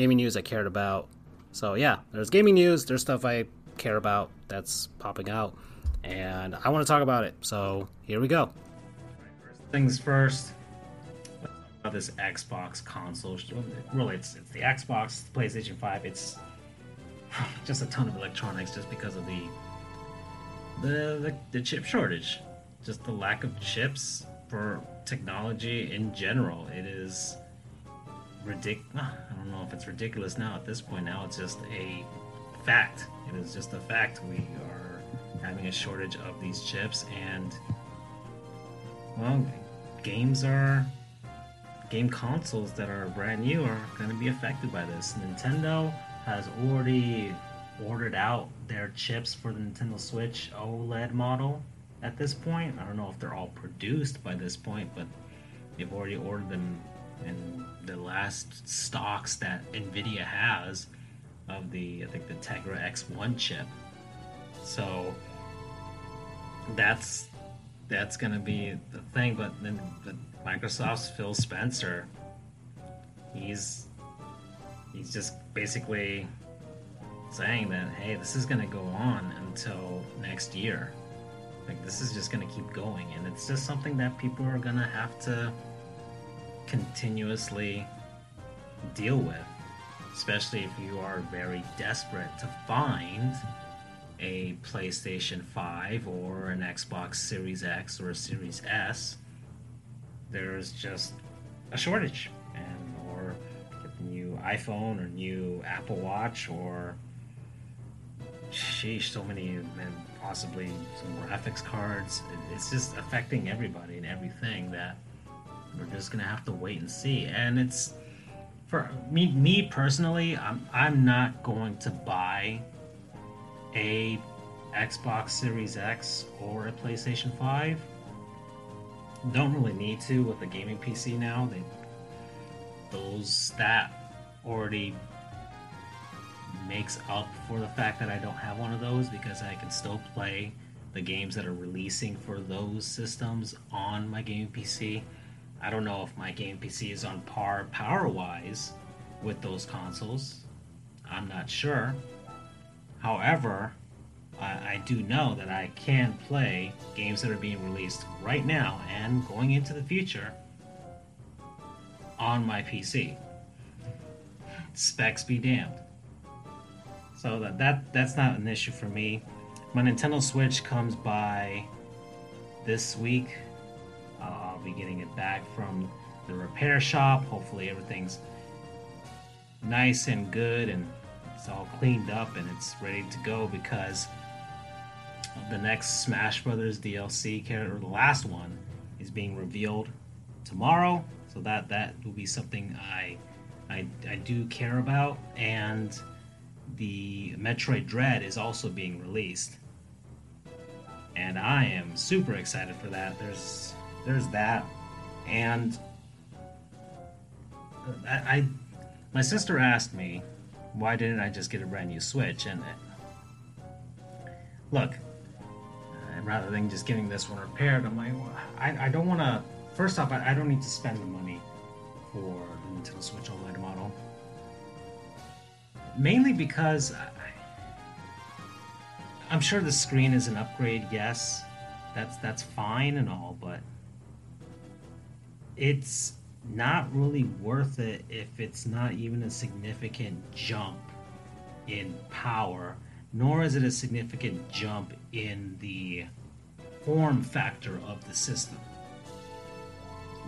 gaming news I cared about. So, yeah, there's gaming news, there's stuff I care about that's popping out, and I want to talk about it. So, here we go. Things first. About this Xbox console, really, it's, it's the Xbox, the PlayStation 5. It's just a ton of electronics just because of the the, the, the chip shortage, just the lack of chips for technology in general. It is ridiculous. I don't know if it's ridiculous now at this point. Now it's just a fact. It is just a fact. We are having a shortage of these chips, and well, games are game consoles that are brand new are going to be affected by this. Nintendo has already ordered out their chips for the Nintendo Switch OLED model at this point. I don't know if they're all produced by this point, but they've already ordered them in the last stocks that Nvidia has of the I think the Tegra X1 chip. So that's that's gonna be the thing. But then the Microsoft's Phil Spencer, he's he's just basically saying that hey, this is to go on until next year. Like this is just to keep going, and it's just something that people are to have to continuously deal with, especially if you are very desperate to find a PlayStation 5 or an Xbox Series X or a Series S. There's just a shortage, and or new iPhone or new Apple Watch or sheesh, so many, and possibly some graphics cards. It's just affecting everybody and everything that we're just gonna have to wait and see. And it's for me, me personally, I'm I'm not going to buy a Xbox Series X or a PlayStation Five. Don't really need to with a gaming PC now. They those that already makes up for the fact that I don't have one of those because I can still play the games that are releasing for those systems on my game PC. I don't know if my game PC is on par power wise with those consoles. I'm not sure. However, I, I, do know that I can play games that are being released right now and going into the future on my PC. Specs be damned. So that, that that's not an issue for me. My Nintendo Switch comes by this week. Uh, I'll be getting it back from the repair shop. Hopefully everything's nice and good and it's all cleaned up and it's ready to go because the next Smash Brothers DLC character, the last one, is being revealed tomorrow. So that that will be something I I, I do care about and the Metroid Dread is also being released, and I am super excited for that. There's there's that, and I, I my sister asked me why didn't I just get a brand new Switch, and uh, look, rather than just getting this one repaired, I'm like, well, I, I don't want to. First off, I, I don't need to spend the money for the Nintendo Switch OLED model mainly because I, I'm sure the screen is an upgrade. Yes, that's that's fine and all, but it's not really worth it if it's not even a significant jump in power, nor is it a significant jump in the form factor of the system.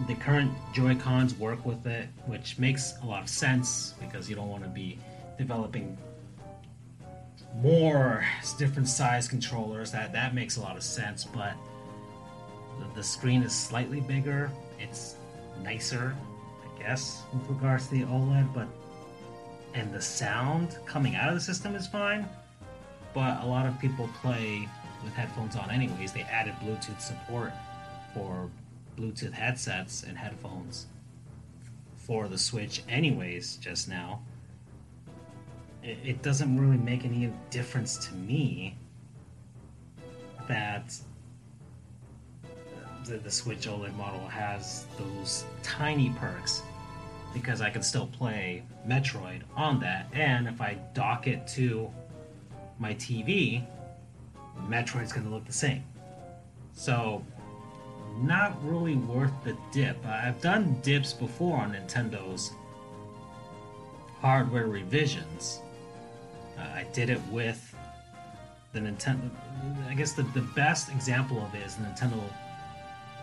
The current Joy Cons work with it, which makes a lot of sense because you don't want to be developing more different size controllers. That that makes a lot of sense, but the, the screen is slightly bigger. It's nicer, I guess, with regards to the OLED, but and the sound coming out of the system is fine. But a lot of people play with headphones on anyways. They added Bluetooth support for Bluetooth headsets and headphones for the Switch anyways just now it, doesn't really make any difference to me that the, the Switch OLED model has those tiny perks because I can still play Metroid on that, and if I dock it to my TV, Metroid's going to look the same. So, not really worth the dip. I've done dips before on Nintendo's hardware revisions. Uh, I did it with the Nintendo. I guess the, the best example of it is Nintendo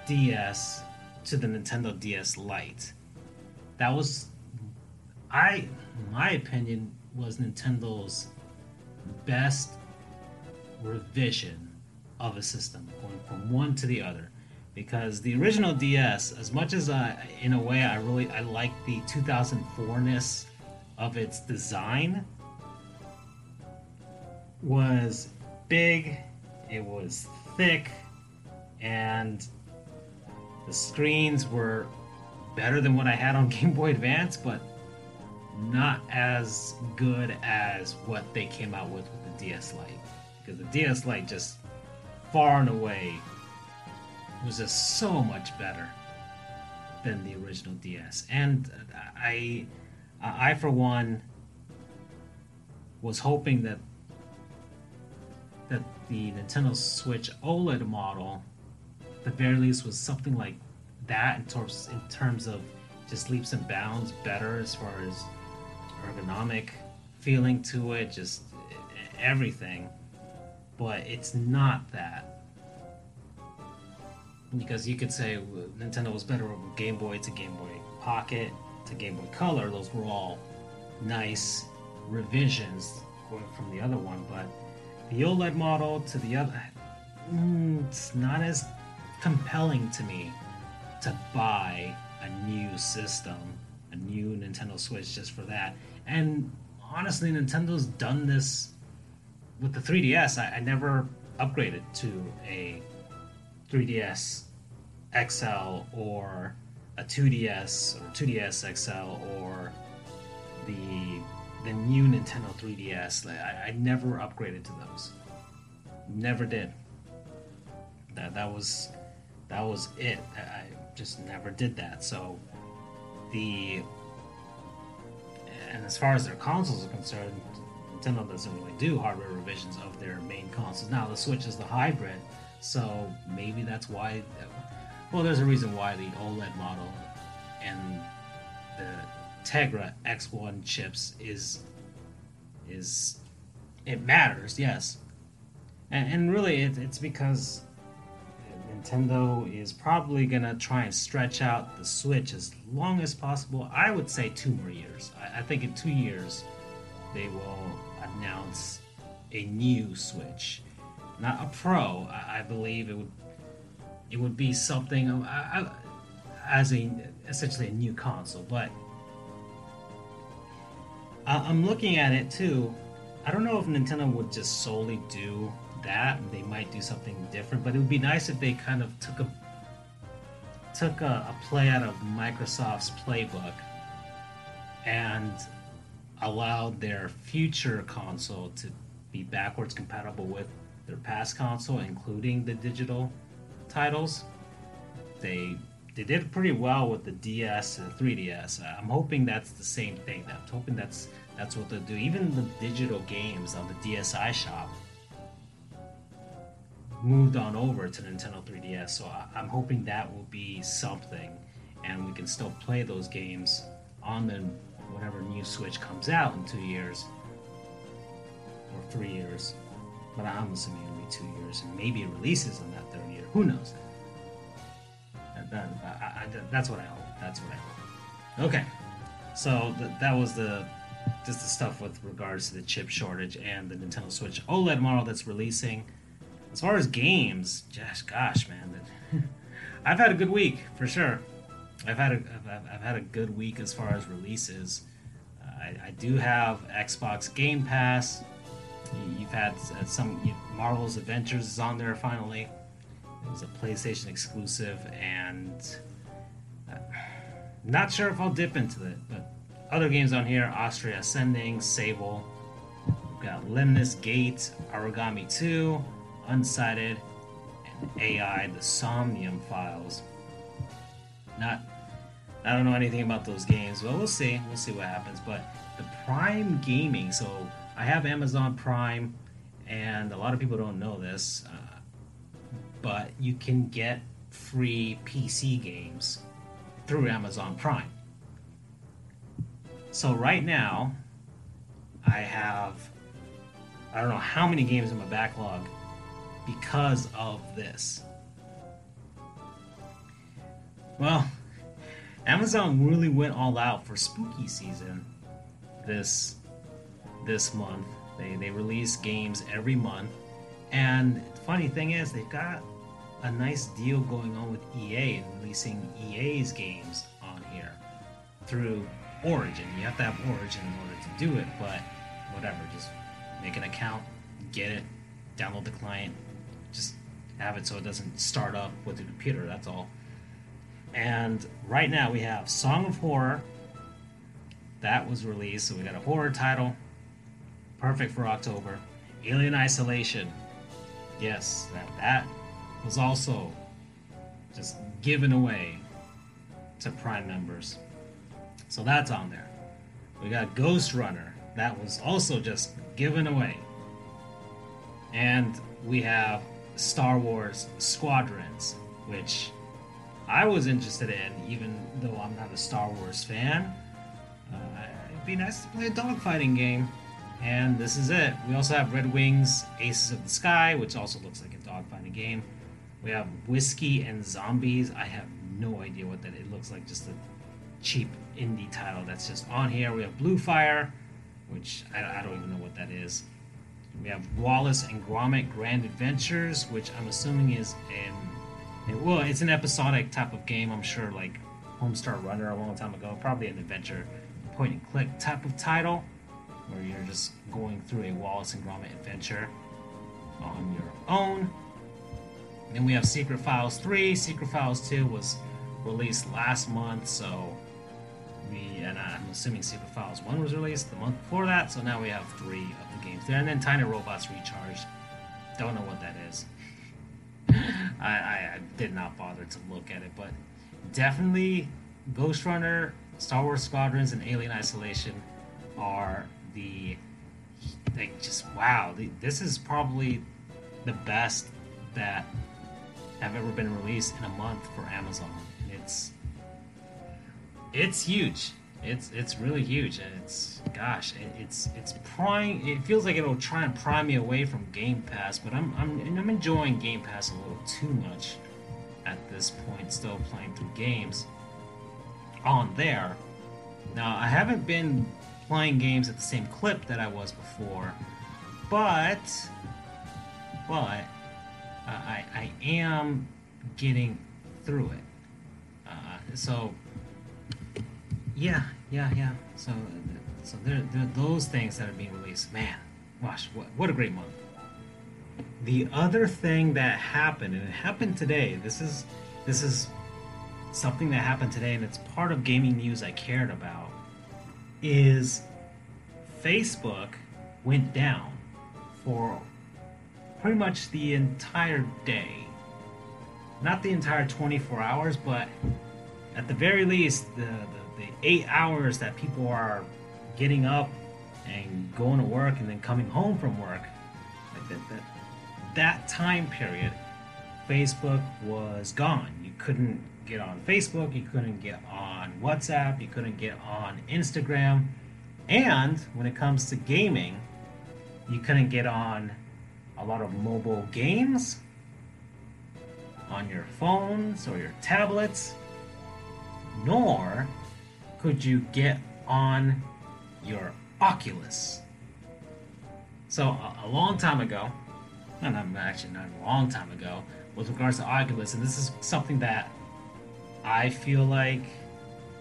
DS to the Nintendo DS Lite. That was, I, my opinion, was Nintendo's best revision of a system, going from one to the other. Because the original DS, as much as I, in a way, I really I like the 2004ness of its design, was big, it was thick, and the screens were better than what I had on Game Boy Advance, but not as good as what they came out with with the DS Lite. Because the DS Lite just far and away was just so much better than the original DS. And I, I for one, was hoping that that the Nintendo Switch OLED model, the very least, was something like that in terms in terms of just leaps and bounds better as far as ergonomic feeling to it, just everything. But it's not that. Because you could say Nintendo was better with Game Boy to Game Boy Pocket to Game Boy Color. Those were all nice revisions going from the other one, but the OLED model to the other, mm, it's not as compelling to me to buy a new system, a new Nintendo Switch just for that. And honestly, Nintendo's done this with the 3DS. I, I never upgraded to a 3DS XL or a 2DS or 2DS XL or the the new Nintendo 3DS. I, I never upgraded to those. Never did. That that was that was it. I just never did that. So the and as far as their consoles are concerned, Nintendo doesn't really do hardware revisions of their main consoles. Now the Switch is the hybrid, so maybe that's why. Well, there's a reason why the OLED model and the Tegra X1 chips is is it matters, yes, and, and really it, it's because Nintendo is probably gonna try and stretch out the Switch as long as possible. I would say two more years. I, I think in two years they will announce a new Switch, not a Pro. I, I believe it would it would be something uh, as a essentially a new console, but I'm looking at it too. I don't know if Nintendo would just solely do that. They might do something different, but it would be nice if they kind of took a took a, a play out of Microsoft's playbook and allowed their future console to be backwards compatible with their past console, including the digital titles. They they did pretty well with the DS and 3DS. I'm hoping that's the same thing. I'm hoping that's that's what they'll do. Even the digital games on the DSi shop moved on over to Nintendo 3DS. So I, am hoping that will be something, and we can still play those games on the whatever new Switch comes out in two years or three years. But I'm assuming it'll be two years, and maybe it releases on that third year. Who knows? That's what I hope. That's what I hope. Okay, so th- that was the just the stuff with regards to the chip shortage and the Nintendo Switch OLED model that's releasing. As far as games, just gosh, man, I've had a good week for sure. I've had a I've, I've had a good week as far as releases. Uh, I, I, do have Xbox Game Pass. You've had uh, some you, Marvel's Adventures is on there finally. It was a PlayStation exclusive, and uh, not sure if I'll dip into it, but other games on here: Astria Ascending, Sable. We've got Lemnis Gate, Origami 2, Unsighted, and AI, the Somnium Files. Not, I don't know anything about those games, but we'll see. We'll see what happens. But the Prime Gaming, so I have Amazon Prime, and a lot of people don't know this, uh, but you can get free PC games through Amazon Prime. So right now, I have I don't know how many games in my backlog because of this. Well, Amazon really went all out for spooky season this this month. They they release games every month. And funny thing is they've got a nice deal going on with EA and releasing EA's games on here through Origin. You have to have Origin in order to do it, but whatever, just make an account, get it, download the client, have it so it doesn't start up with the computer, that's all. And right now we have Song of Horror. That was released, so we got a horror title. Perfect for October. Alien Isolation. Yes, that, that was also just given away to Prime members. So that's on there. We got Ghostrunner. That was also just given away. And we have Star Wars Squadrons, which I was interested in, even though I'm not a Star Wars fan. Uh, it'd be nice to play a dogfighting game. And this is it. We also have Red Wings Aces of the Sky, which also looks like a dogfighting game. We have Whiskey and Zombies. I have no idea what that it looks like, just a cheap indie title that's just on here. We have Blue Fire, which I, I don't even know what that is. We have Wallace and Gromit Grand Adventures, which I'm assuming is an well, it's an episodic type of game. I'm sure, like Homestar Runner a long time ago, probably an adventure point and click type of title, where you're just going through a Wallace and Gromit adventure on your own. Then we have Secret Files 3. Secret Files 2 was released last month, so we and uh, I'm assuming Super Files 1 was released the month before that, so now we have three of the games there. And then Tiny Robots Recharged. Don't know what that is. I, I, I did not bother to look at it, but definitely Ghostrunner, Star Wars Squadrons, and Alien Isolation are the like just wow. The, this is probably the best that have ever been released in a month for Amazon. It's huge. It's it's really huge, and it's gosh, it, it's it's prying. It feels like it'll try and pry me away from Game Pass, but I'm I'm I'm enjoying Game Pass a little too much at this point. Still playing through games on there. Now I haven't been playing games at the same clip that I was before, but well, I I, I am getting through it. Uh, so yeah, yeah, yeah. So, so there, there are those things that are being released. Man, gosh, what, what a great month. The other thing that happened, and it happened today. This is this is something that happened today, and it's part of gaming news I cared about. Is Facebook went down for pretty much the entire day. Not the entire 24 hours, but at the very least, the, the the eight hours that people are getting up and going to work and then coming home from work, like that, that, that time period, Facebook was gone. You couldn't get on Facebook, you couldn't get on WhatsApp, you couldn't get on Instagram, and when it comes to gaming, you couldn't get on a lot of mobile games on your phones or your tablets, nor could you get on your Oculus? So a, a long time ago, and I'm actually not a long time ago, with regards to Oculus, and this is something that I feel like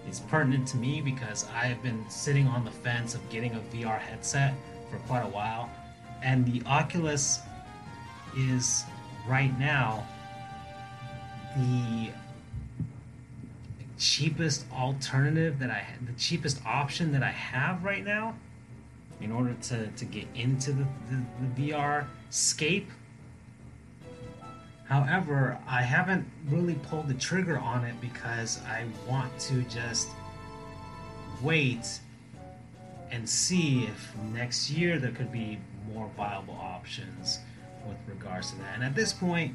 is pertinent to me because I have been sitting on the fence of getting a VR headset for quite a while, and the Oculus is right now the cheapest alternative that I the cheapest option that I have right now in order to, to get into the, the, the VR scape. However, I haven't really pulled the trigger on it because I want to just wait and see if next year there could be more viable options with regards to that. And at this point,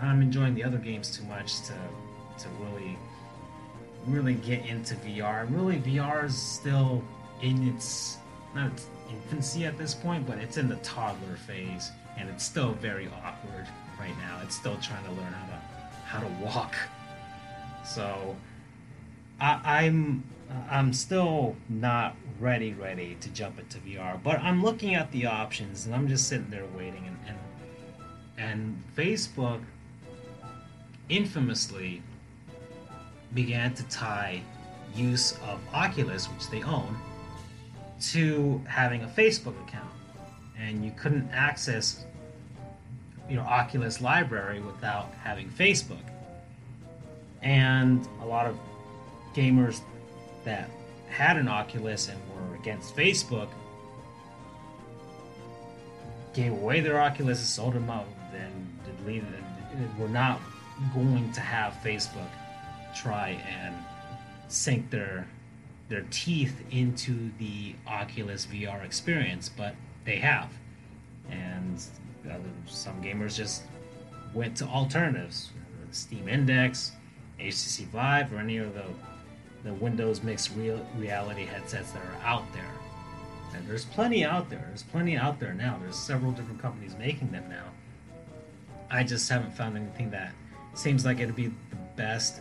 I'm enjoying the other games too much to to really really get into VR. Really, VR is still in its not its infancy at this point, but it's in the toddler phase, and it's still very awkward right now. It's still trying to learn how to how to walk. So I, I'm I'm still not ready ready to jump into VR, but I'm looking at the options and I'm just sitting there waiting and and, and Facebook infamously began to tie use of Oculus, which they own, to having a Facebook account. And you couldn't access your Oculus library without having Facebook. And a lot of gamers that had an Oculus and were against Facebook gave away their Oculus, sold them out, and deleted were not going to have Facebook try and sink their their teeth into the Oculus VR experience, but they have. And uh, some gamers just went to alternatives, Steam Index, HTC Vive, or any of the the Windows mixed real reality headsets that are out there. And there's plenty out there. There's plenty out there now. There's several different companies making them now. I just haven't found anything that seems like it'd be the best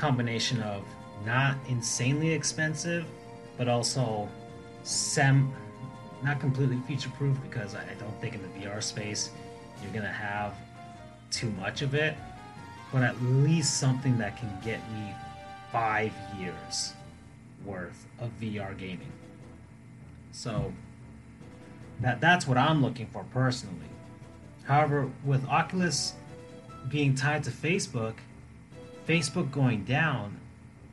combination of not insanely expensive, but also sem not completely feature proof because I don't think in the VR space you're gonna have too much of it, but at least something that can get me five years worth of VR gaming. So that that's what I'm looking for personally. However, with Oculus being tied to Facebook, Facebook going down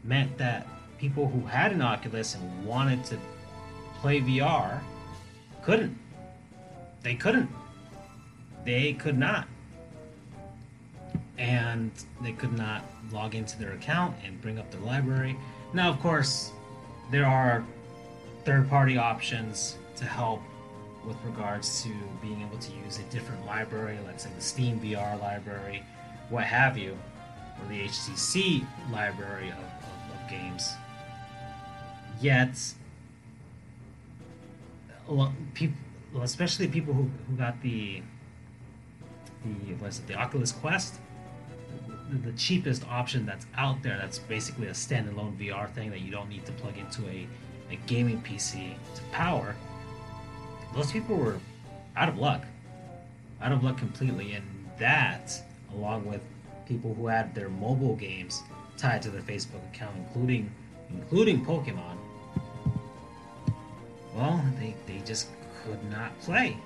meant that people who had an Oculus and wanted to play VR couldn't. They couldn't. They could not. And they could not log into their account and bring up their library. Now, of course, there are third party options to help with regards to being able to use a different library, let's say the Steam VR library, what have you, or the HTC library of, of, of games. Yet, people, especially people who, who got the the what's it, the Oculus Quest, the, the cheapest option that's out there. That's basically a standalone VR thing that you don't need to plug into a, a gaming PC to power. Those people were out of luck, out of luck completely, and that, along with people who had their mobile games tied to their Facebook account, including including Pokemon, well, they, they just could not play.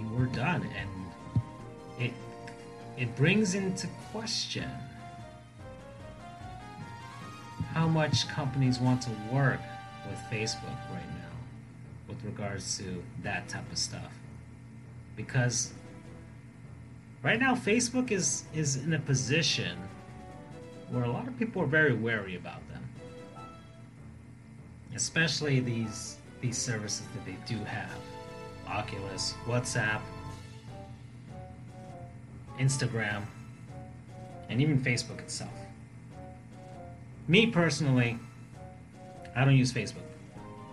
You were done, and it it brings into question how much companies want to work with Facebook right now with regards to that type of stuff. Because right now Facebook is is in a position where a lot of people are very wary about them. Especially these these services that they do have Oculus, WhatsApp, Instagram, and even Facebook itself. Me personally, I don't use Facebook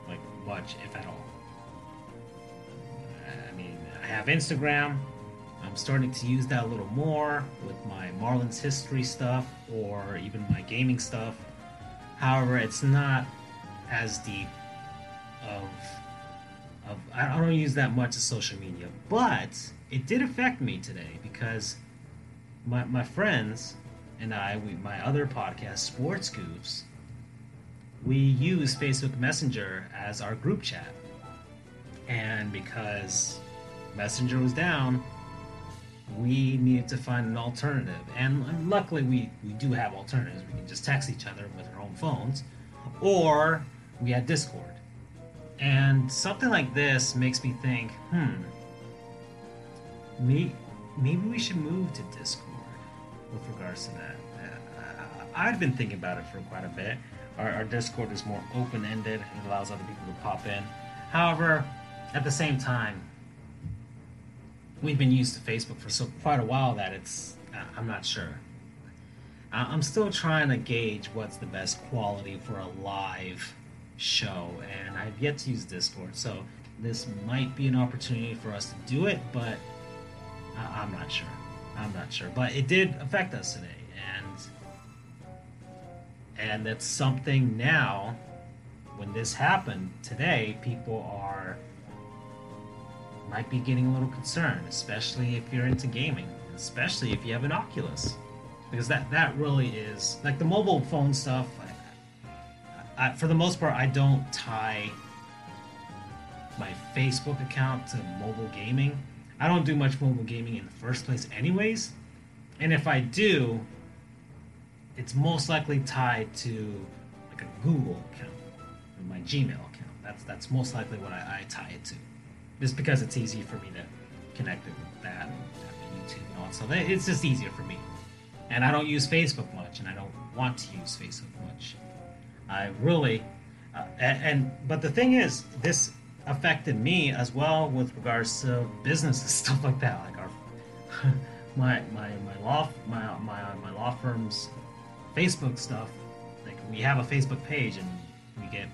like much, if at all. I mean, I have Instagram. I'm starting to use that a little more with my Marlins history stuff or even my gaming stuff. However, it's not as deep of of I don't use that much of social media, but it did affect me today because my my friends and I, we, my other podcast, Sports Goofs, we use Facebook Messenger as our group chat, and because Messenger was down, we needed to find an alternative. And, luckily, we we do have alternatives. We can just text each other with our own phones, or we had Discord. And something like this makes me think, hmm, maybe we should move to Discord with regards to that. Uh, I've been thinking about it for quite a bit. Our, our Discord is more open ended, it allows other people to pop in. However, at the same time, we've been used to Facebook for so quite a while that it's uh, I'm not sure. I'm still trying to gauge what's the best quality for a live show, and I've yet to use Discord. So this might be an opportunity for us to do it, but I'm not sure. I'm not sure, but it did affect us today, and and that's something now. When this happened today, people are might be getting a little concerned, especially if you're into gaming, especially if you have an Oculus, because that that really is like the mobile phone stuff. I, I, for the most part, I don't tie my Facebook account to mobile gaming. I don't do much mobile gaming in the first place, anyways. And if I do, it's most likely tied to like a Google account or my Gmail account. That's that's most likely what I, I tie it to, just because it's easy for me to connect it with that and YouTube and all stuff. It's just easier for me. And I don't use Facebook much, and I don't want to use Facebook much. I really, uh, and, and but the thing is, this affected me as well with regards to business and stuff like that. Like our my my my law my my my law firm's Facebook stuff. Like we have a Facebook page and we get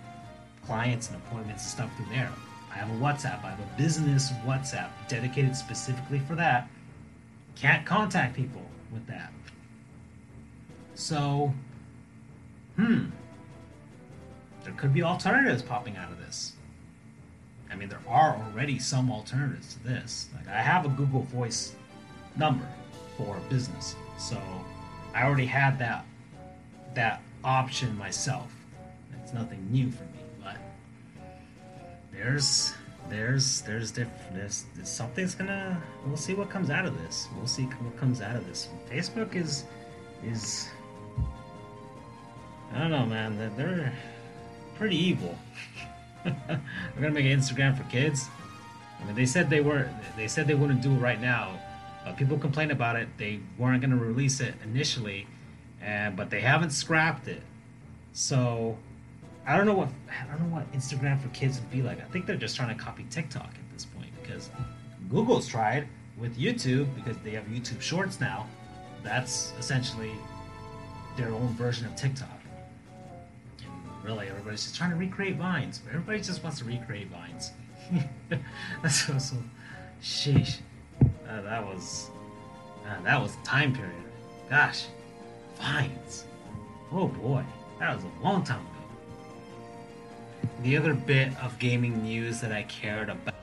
clients and appointments and stuff through there. I have a WhatsApp. I have a business WhatsApp dedicated specifically for that. Can't contact people with that. So, hmm, there could be alternatives popping out of this. I mean, there are already some alternatives to this. Like, I have a Google Voice number for business, so I already had that that option myself. It's nothing new for me, there's there's there's there's something's gonna we'll see what comes out of this. We'll see what comes out of this. Facebook is is I don't know, man. They're pretty evil. We're gonna make an Instagram for kids. I mean, they said they were. They said they wouldn't do it right now. Uh, people complain about it. They weren't gonna release it initially, and but they haven't scrapped it. So I don't know what I don't know what Instagram for kids would be like. I think they're just trying to copy TikTok at this point because Google's tried with YouTube because they have YouTube Shorts now. That's essentially their own version of TikTok And really. Everybody's just trying to recreate vines. Everybody just wants to recreate vines. That's so, so sheesh. Uh, that was uh, that was time period. Gosh, vines. Oh boy, that was a long time ago. The other bit of gaming news that I cared about.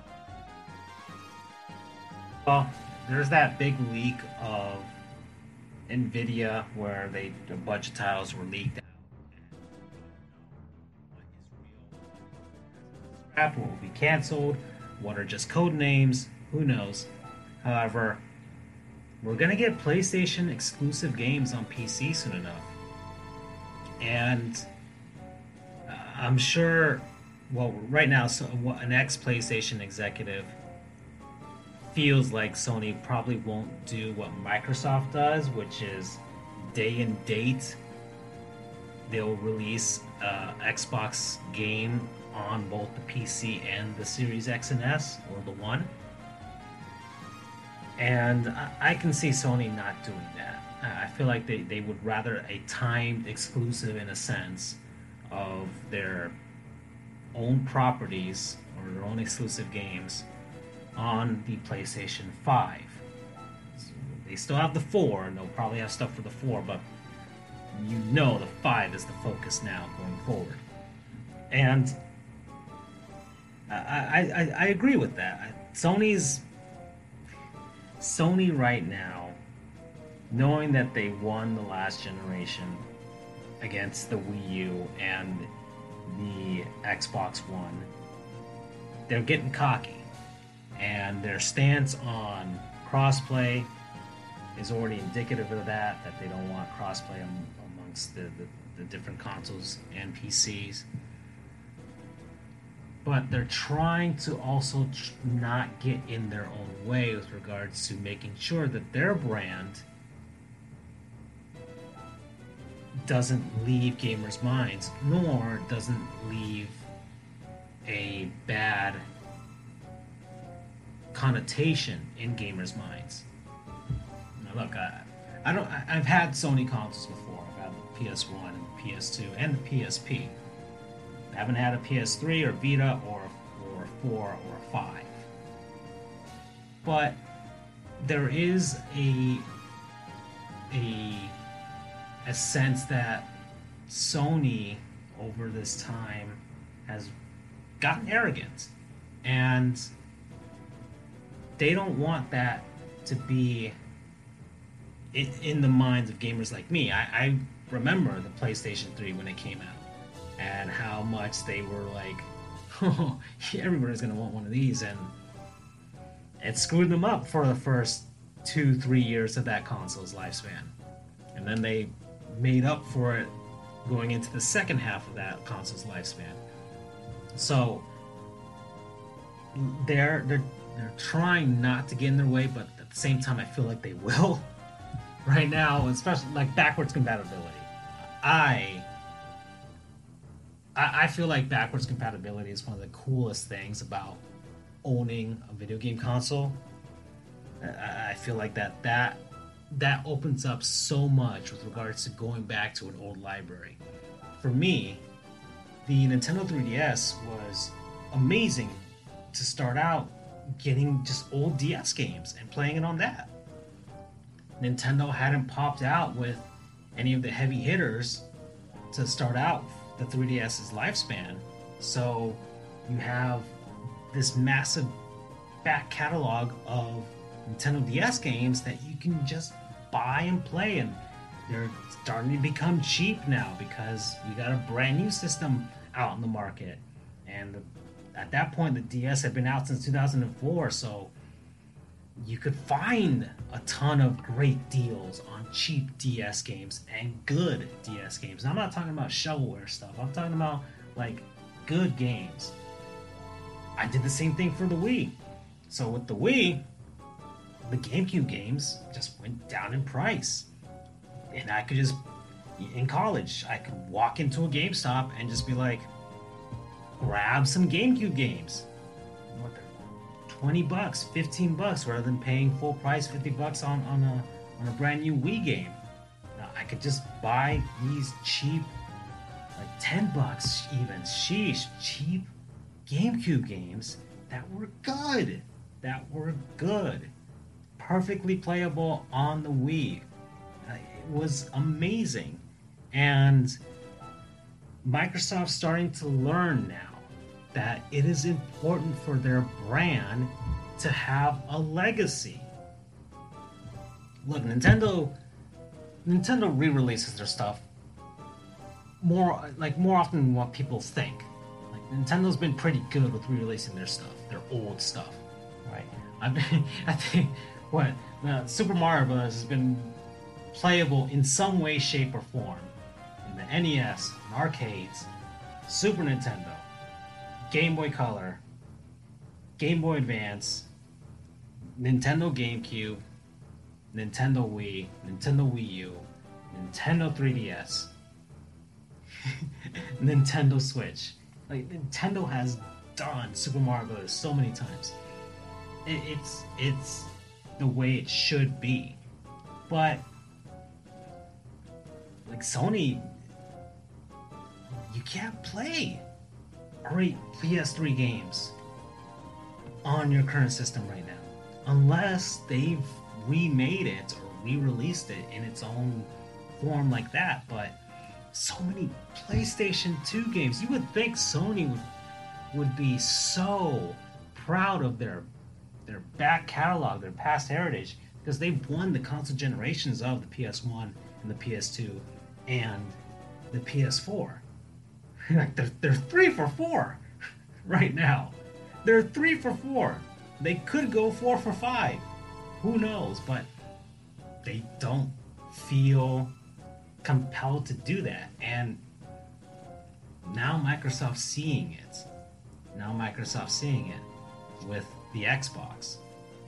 Well, there's that big leak of Nvidia where they a bunch of titles were leaked out. what will be canceled, what are just code names, who knows. However, we're to get PlayStation exclusive games on PC soon enough. And I'm sure, well, right now, so an ex PlayStation executive feels like Sony probably won't do what Microsoft does, which is day and date. They'll release uh, Xbox game on both the PC and the Series X and S, or the One. And I, can see Sony not doing that. I feel like they, they would rather a timed exclusive, in a sense, of their own properties or their own exclusive games on the PlayStation 5. So they still have the 4, and they'll probably have stuff for the 4, but you know the 5 is the focus now going forward. And I, I, I agree with that. Sony's Sony right now, knowing that they won the last generation against the Wii U and the Xbox One, they're getting cocky. And their stance on crossplay is already indicative of that, that they don't want crossplay amongst the, the, the different consoles and PCs. but they're trying to also tr- not get in their own way with regards to making sure that their brand doesn't leave gamers' minds, nor doesn't leave a bad connotation in gamers' minds. Now, look, I, I don't. I, I've had Sony consoles before. I've had the PS1 and the PS2 and the PSP. I haven't had a PS3 or Vita or or four or five. But there is a a a sense that Sony over this time has gotten arrogant and they don't want that to be in, in the minds of gamers like me. I, I remember the PlayStation 3 when it came out and how much they were like, oh, everybody's going to want one of these. And it screwed them up for the first two, three years of that console's lifespan. And then they made up for it going into the second half of that console's lifespan. So they're they're they're trying not to get in their way, but at the same time, I feel like they will. right now, especially like backwards compatibility. I I, feel like backwards compatibility is one of the coolest things about owning a video game console. I feel like that that that opens up so much with regards to going back to an old library. For me, the Nintendo 3DS was amazing to start out getting just old DS games and playing it on that. Nintendo hadn't popped out with any of the heavy hitters to start out the 3DS's lifespan. So you have this massive back catalog of Nintendo DS games that you can just buy and play and they're starting to become cheap now because we got a brand new system out in the market and at that point the DS had been out since 2004 so you could find a ton of great deals on cheap DS games and good DS games. And I'm not talking about shovelware stuff. I'm talking about like good games. I did the same thing for the Wii. So with the Wii, the GameCube games just went down in price. And I could just in college, I could walk into a GameStop and just be like, grab some GameCube games. What the 20 bucks, 15 bucks rather than paying full price 50 bucks on, on a on a brand new Wii game. Now, I could just buy these cheap like 10 bucks even, sheesh, cheap GameCube games that were good. That were good. Perfectly playable on the Wii. Uh, It was amazing. And Microsoft's starting to learn now that it is important for their brand to have a legacy. Look, Nintendo Nintendo re-releases their stuff more like more often than what people think. Like Nintendo's been pretty good with re-releasing their stuff, their old stuff, right? I've been, I think what Super Mario Bros. has been playable in some way, shape, or form in the NES, in arcades, Super Nintendo, Game Boy Color, Game Boy Advance, Nintendo GameCube, Nintendo Wii, Nintendo Wii U, Nintendo 3DS, Nintendo Switch. Like Nintendo has done Super Mario Bros. so many times. It, it's it's the way it should be, but like Sony, you can't play great PS3 games on your current system right now unless they've remade it or re-released it in its own form like that. But so many PlayStation 2 games you would think Sony would would be so proud of their their back catalog their past heritage because they've won the console generations of the PS1 and the PS2 and the PS4 like they're, they're three for four right now. They're three for four. They could go four for five. Who knows? But they don't feel compelled to do that. And now Microsoft's seeing it. now Microsoft seeing it with the Xbox.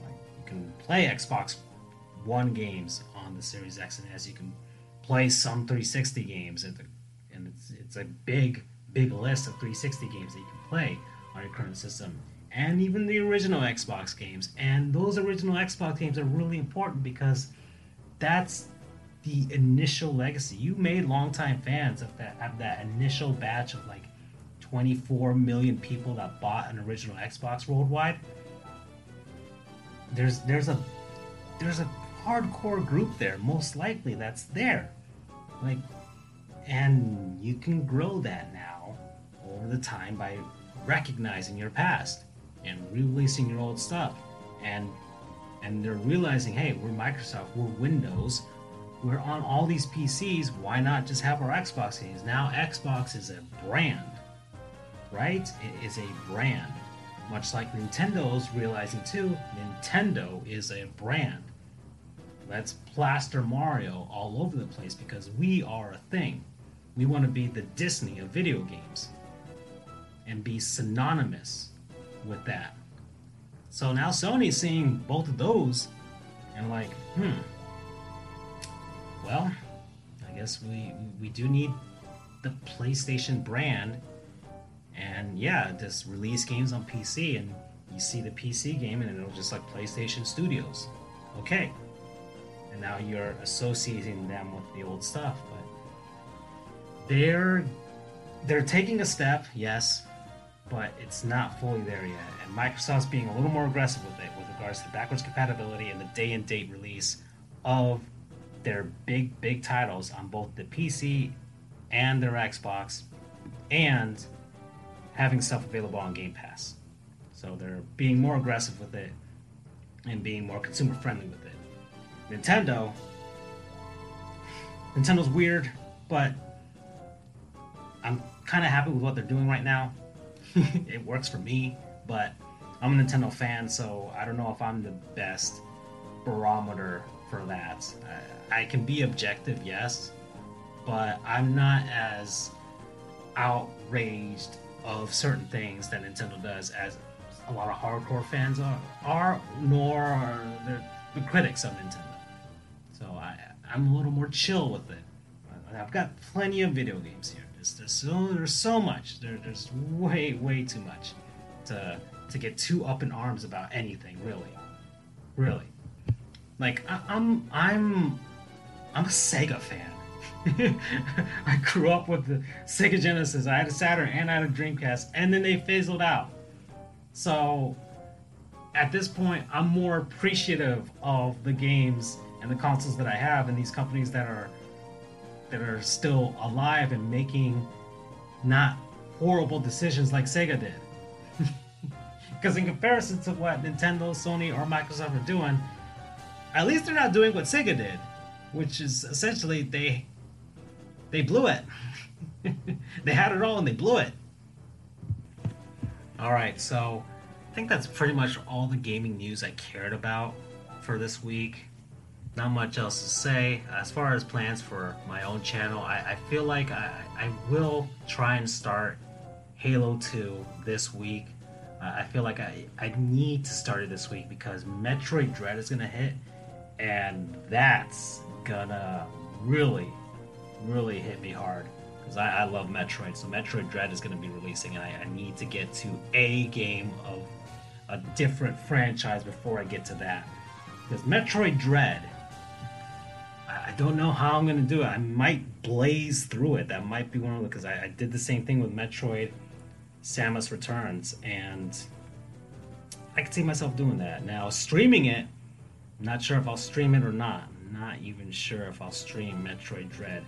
Like you can play Xbox One games on the Series X and S. You can play some 360 games, and it's it's a big big list of 360 games that you can play on your current system, and even the original Xbox games. And those original Xbox games are really important because that's the initial legacy. You made longtime fans of that of that initial batch of like 24 million people that bought an original Xbox worldwide. There's there's a there's a hardcore group there, most likely that's there. Like and you can grow that now over the time by recognizing your past and releasing your old stuff. And and they're realizing, hey, we're Microsoft, we're Windows, we're on all these PCs, why not just have our Xbox games? Now Xbox is a brand, right? It is a brand. Much like Nintendo's realizing too, Nintendo is a brand. Let's plaster Mario all over the place because we are a thing. We want to be the Disney of video games and be synonymous with that. So now Sony's seeing both of those and like, hmm. Well, I guess we we do need the PlayStation brand. And yeah, just release games on PC and you see the PC game and it'll just like PlayStation Studios. Okay. And now you're associating them with the old stuff, but they're they're taking a step, yes, but it's not fully there yet. And Microsoft's being a little more aggressive with it with regards to backwards compatibility and the day and date release of their big, big titles on both the PC and their Xbox and having stuff available on Game Pass. So they're being more aggressive with it and being more consumer friendly with it. Nintendo, Nintendo's weird, but I'm kind of happy with what they're doing right now. it works for me, but I'm a Nintendo fan, so I don't know if I'm the best barometer for that. I, I can be objective, yes, but I'm not as outraged of certain things that Nintendo does as a lot of hardcore fans are, are nor are the, the critics of Nintendo. So I, I'm a little more chill with it. I've got plenty of video games here. There's, there's so there's so much. There, there's way way too much to to get too up in arms about anything. Really, really. Like I, I'm I'm I'm a Sega fan. I grew up with the Sega Genesis. I had a Saturn and I had a Dreamcast, and then they fizzled out. So at this point, I'm more appreciative of the games and the consoles that I have, and these companies that are that are still alive and making not horrible decisions like Sega did. Because in comparison to what Nintendo, Sony, or Microsoft are doing, at least they're not doing what Sega did, which is essentially they they blew it. they had it all and they blew it. All right, so I think that's pretty much all the gaming news I cared about for this week not much else to say. As far as plans for my own channel, I, I feel like I, I will try and start Halo 2 this week. Uh, I feel like I, I need to start it this week because Metroid Dread is going to hit, and that's gonna really, really hit me hard because I, I, love Metroid. So Metroid Dread is going to be releasing, and I, I need to get to a game of a different franchise before I get to that. Because Metroid Dread I don't know how I'm gonna do it. I might blaze through it. That might be one of the because I, I, did the same thing with Metroid Samus Returns, and I could see myself doing that. Now streaming it, I'm not sure if I'll stream it or not. I'm not even sure if I'll stream Metroid Dread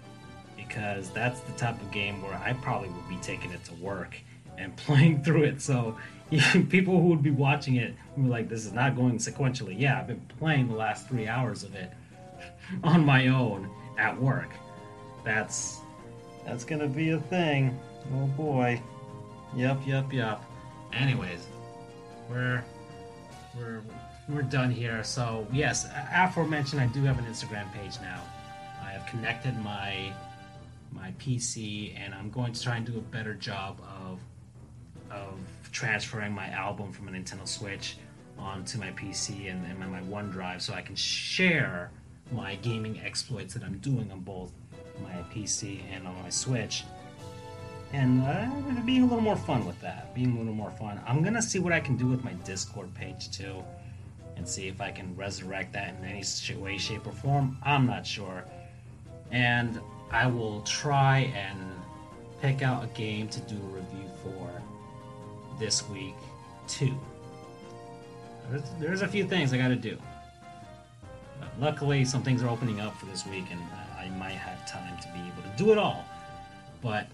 because that's the type of game where I probably would be taking it to work and playing through it. So people who would be watching it would be like, "This is not going sequentially." Yeah, I've been playing the last three hours of it on my own at work. That's that's gonna be a thing. Oh boy. Yep, yep, yep. Anyways, we're we're we're done here. So yes, aforementioned, I do have an Instagram page now. I have connected my my PC, and I'm going to try and do a better job of of transferring my album from a Nintendo Switch onto my PC and, and my, my OneDrive so I can share my gaming exploits that I'm doing on both my PC and on my Switch. And uh, being a little more fun with that, being a little more fun. I'm gonna see what I can do with my Discord page too, and see if I can resurrect that in any way, shape, or form. I'm not sure, and I will try and pick out a game to do a review for this week too. There's, there's a few things I got to do. But luckily, some things are opening up for this week, and I might have time to be able to do it all. But,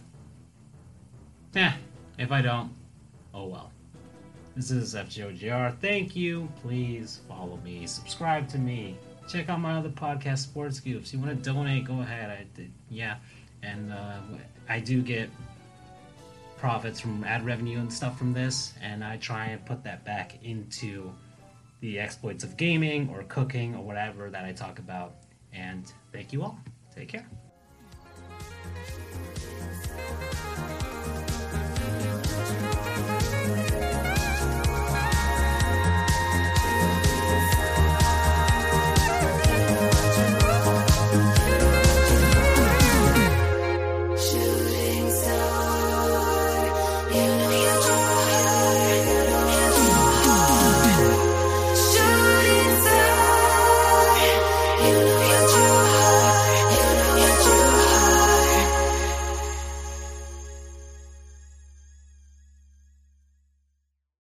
eh, if I don't, oh well. This is FJOJR. Thank you. Please follow me, subscribe to me, check out my other podcast, Sports Goofs. If you want to donate, go ahead. I yeah, and uh, I do get profits from ad revenue and stuff from this, and I try and put that back into the exploits of gaming or cooking or whatever that I talk about. And thank you all. Take care.